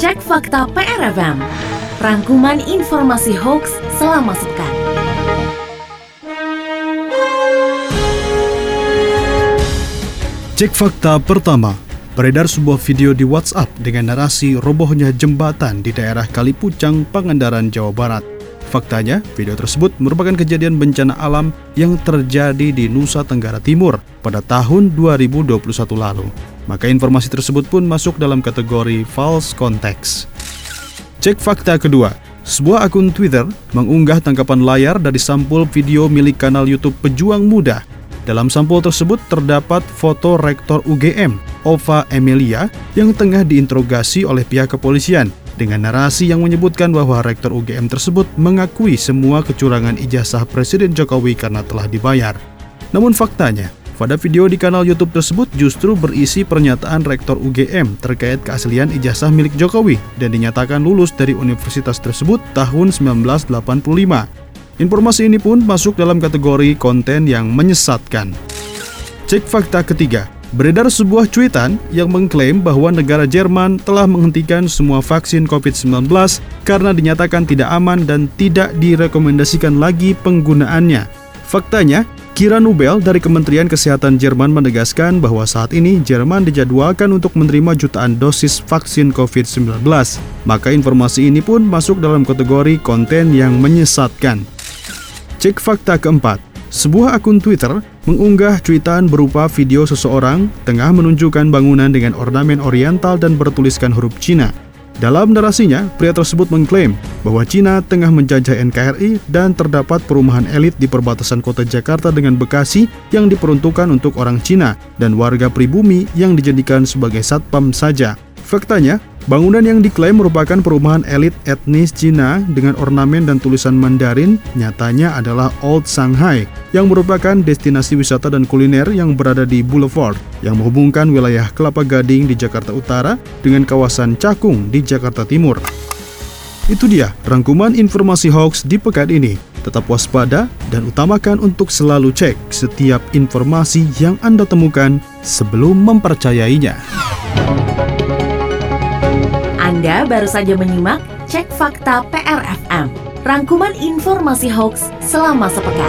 Cek fakta PRFM. Rangkuman informasi hoax selama sepekan. Cek fakta pertama. Beredar sebuah video di WhatsApp dengan narasi robohnya jembatan di daerah Kalipucang, Pangandaran, Jawa Barat. Faktanya, video tersebut merupakan kejadian bencana alam yang terjadi di Nusa Tenggara Timur pada tahun 2021 lalu. Maka informasi tersebut pun masuk dalam kategori false context. Cek fakta kedua. Sebuah akun Twitter mengunggah tangkapan layar dari sampul video milik kanal YouTube Pejuang Muda dalam sampul tersebut terdapat foto Rektor UGM, Ova Emilia, yang tengah diinterogasi oleh pihak kepolisian dengan narasi yang menyebutkan bahwa Rektor UGM tersebut mengakui semua kecurangan ijazah Presiden Jokowi karena telah dibayar. Namun faktanya, pada video di kanal YouTube tersebut justru berisi pernyataan Rektor UGM terkait keaslian ijazah milik Jokowi dan dinyatakan lulus dari universitas tersebut tahun 1985. Informasi ini pun masuk dalam kategori konten yang menyesatkan. Cek fakta ketiga. Beredar sebuah cuitan yang mengklaim bahwa negara Jerman telah menghentikan semua vaksin COVID-19 karena dinyatakan tidak aman dan tidak direkomendasikan lagi penggunaannya. Faktanya, Kira Nubel dari Kementerian Kesehatan Jerman menegaskan bahwa saat ini Jerman dijadwalkan untuk menerima jutaan dosis vaksin COVID-19. Maka informasi ini pun masuk dalam kategori konten yang menyesatkan. Cek fakta keempat. Sebuah akun Twitter mengunggah cuitan berupa video seseorang tengah menunjukkan bangunan dengan ornamen oriental dan bertuliskan huruf Cina. Dalam narasinya, pria tersebut mengklaim bahwa Cina tengah menjajah NKRI dan terdapat perumahan elit di perbatasan kota Jakarta dengan Bekasi yang diperuntukkan untuk orang Cina dan warga pribumi yang dijadikan sebagai satpam saja. Faktanya, bangunan yang diklaim merupakan perumahan elit etnis Cina dengan ornamen dan tulisan Mandarin nyatanya adalah Old Shanghai yang merupakan destinasi wisata dan kuliner yang berada di Boulevard yang menghubungkan wilayah Kelapa Gading di Jakarta Utara dengan kawasan Cakung di Jakarta Timur. Itu dia rangkuman informasi hoax di pekan ini. Tetap waspada dan utamakan untuk selalu cek setiap informasi yang Anda temukan sebelum mempercayainya. Anda baru saja menyimak Cek Fakta PRFM, rangkuman informasi hoax selama sepekan.